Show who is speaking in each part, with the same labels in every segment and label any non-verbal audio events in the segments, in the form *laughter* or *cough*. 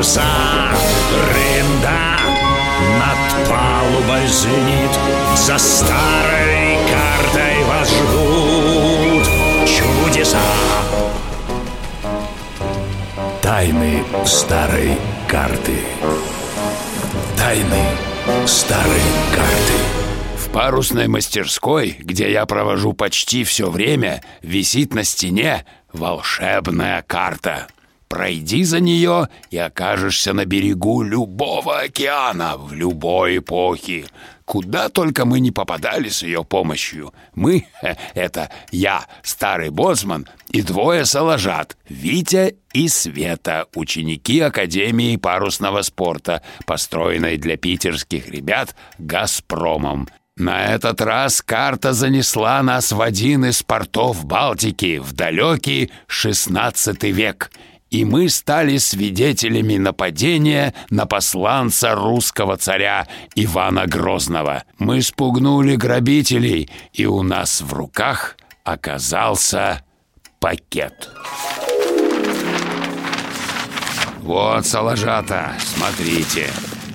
Speaker 1: паруса Рында над палубой звенит За старой картой вас ждут чудеса. Тайны старой карты. Тайны старой карты.
Speaker 2: В парусной мастерской, где я провожу почти все время, висит на стене волшебная карта. Пройди за нее и окажешься на берегу любого океана в любой эпохе. Куда только мы не попадали с ее помощью. Мы — это я, старый боцман, и двое соложат — Витя и Света, ученики Академии парусного спорта, построенной для питерских ребят «Газпромом». На этот раз карта занесла нас в один из портов Балтики в далекий XVI век — и мы стали свидетелями нападения на посланца русского царя Ивана Грозного. Мы спугнули грабителей, и у нас в руках оказался пакет. Вот, Салажата, смотрите.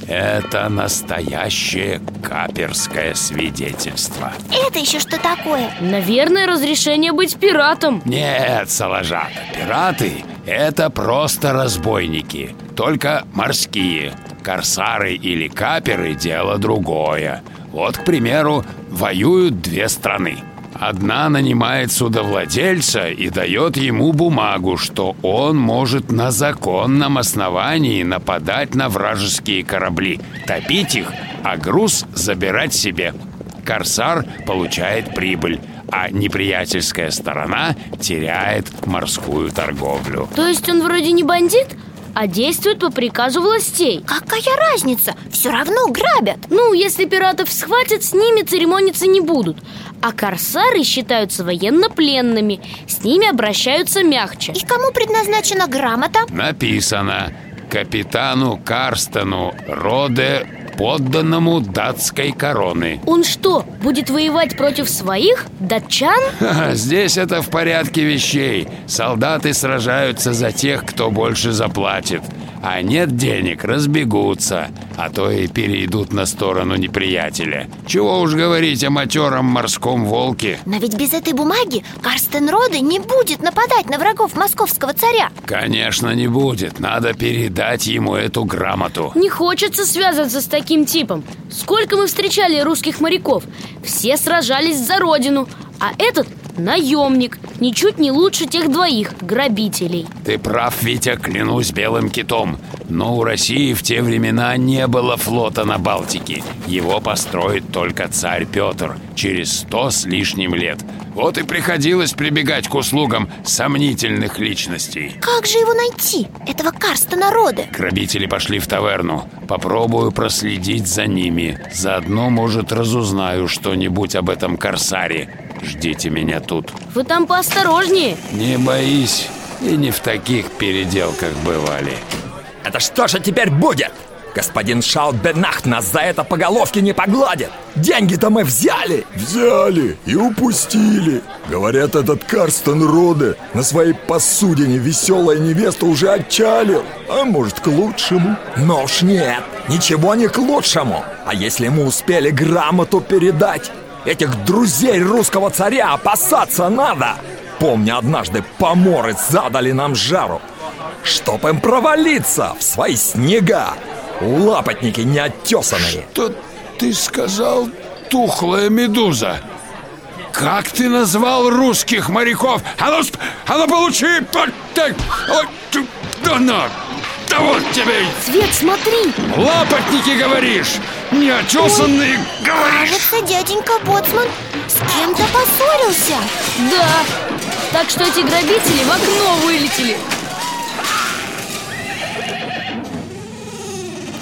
Speaker 2: Это настоящее каперское свидетельство.
Speaker 3: Это еще что такое?
Speaker 4: Наверное, разрешение быть пиратом
Speaker 2: Нет, Салажата, пираты — это просто разбойники, только морские. Корсары или каперы — дело другое. Вот, к примеру, воюют две страны. Одна нанимает судовладельца и дает ему бумагу, что он может на законном основании нападать на вражеские корабли, топить их, а груз забирать себе. Корсар получает прибыль, а неприятельская сторона теряет морскую торговлю.
Speaker 4: То есть он вроде не бандит, а действует по приказу властей
Speaker 3: Какая разница? Все равно грабят
Speaker 4: Ну, если пиратов схватят, с ними церемониться не будут А корсары считаются военнопленными С ними обращаются мягче
Speaker 3: И кому предназначена грамота?
Speaker 2: Написано капитану Карстену Роде подданному датской короны.
Speaker 4: Он что, будет воевать против своих? Датчан? *laughs*
Speaker 2: Здесь это в порядке вещей. Солдаты сражаются за тех, кто больше заплатит. А нет денег, разбегутся. А то и перейдут на сторону неприятеля. Чего уж говорить о матером морском волке.
Speaker 3: Но ведь без этой бумаги Карстен Роды не будет нападать на врагов московского царя
Speaker 2: Конечно, не будет. Надо передать ему эту грамоту.
Speaker 4: Не хочется связываться с таким типом? Сколько мы встречали русских моряков? Все сражались за родину А этот наемник Ничуть не лучше тех двоих грабителей.
Speaker 2: Ты прав, Витя, клянусь белым китом. Но у России в те времена не было флота на Балтике. Его построит только царь Петр Через сто с лишним лет Вот и приходилось прибегать к услугам сомнительных личностей.
Speaker 3: Как же его найти, этого Карстена Роды?
Speaker 2: Грабители пошли в таверну. Попробую проследить за ними. Заодно, может, разузнаю что-нибудь об этом корсаре. Ждите меня тут.
Speaker 4: Вы там поосторожнее.
Speaker 2: Не боись И не в таких переделках бывали.
Speaker 5: Это что же теперь будет? Господин Шаутбенахт нас за это по головке не погладит. Деньги-то мы взяли.
Speaker 6: Взяли и упустили. Говорят, этот Карстен Роде на своей посудине веселая невеста уже отчалил. А может, к лучшему?
Speaker 5: Но уж нет, ничего не к лучшему. А если мы успели грамоту передать? Этих друзей русского царя опасаться надо. Помню, однажды поморы задали нам жару. Чтоб им провалиться в свои снега Лапотники неоттесанные
Speaker 2: Что ты сказал, тухлая медуза? Как ты назвал русских моряков? А ну, сп- а ну получи! по- так, вот, Да на! Да вот тебе!
Speaker 4: Свет, смотри!
Speaker 2: Лапотники, говоришь! Неотесанные, говоришь!
Speaker 3: Кажется, дяденька Боцман с кем-то поссорился
Speaker 4: Да! Так что эти грабители в окно вылетели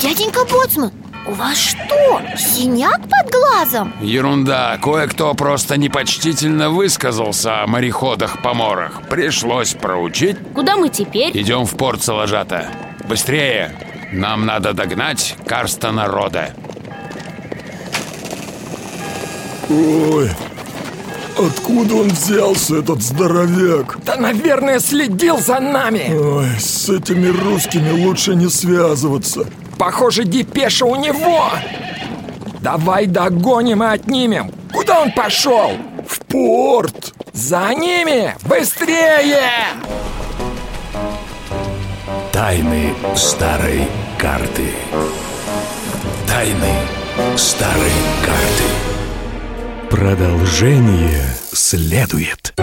Speaker 3: Дяденька Боцман, у вас что, синяк под глазом?
Speaker 2: Ерунда, кое-кто просто непочтительно высказался о мореходах-поморах Пришлось проучить
Speaker 4: Куда мы теперь?
Speaker 2: Идем в порт Салажата Быстрее! Нам надо догнать Карстона Рода
Speaker 6: Ой, откуда он взялся, этот здоровяк?
Speaker 5: Да, наверное, следил за нами
Speaker 6: Ой, с этими русскими лучше не связываться
Speaker 5: Похоже, депеша у него Давай догоним и отнимем Куда он пошел?
Speaker 6: В порт!
Speaker 5: За ними! Быстрее!
Speaker 1: Тайны старой карты. Тайны старой карты. Продолжение следует.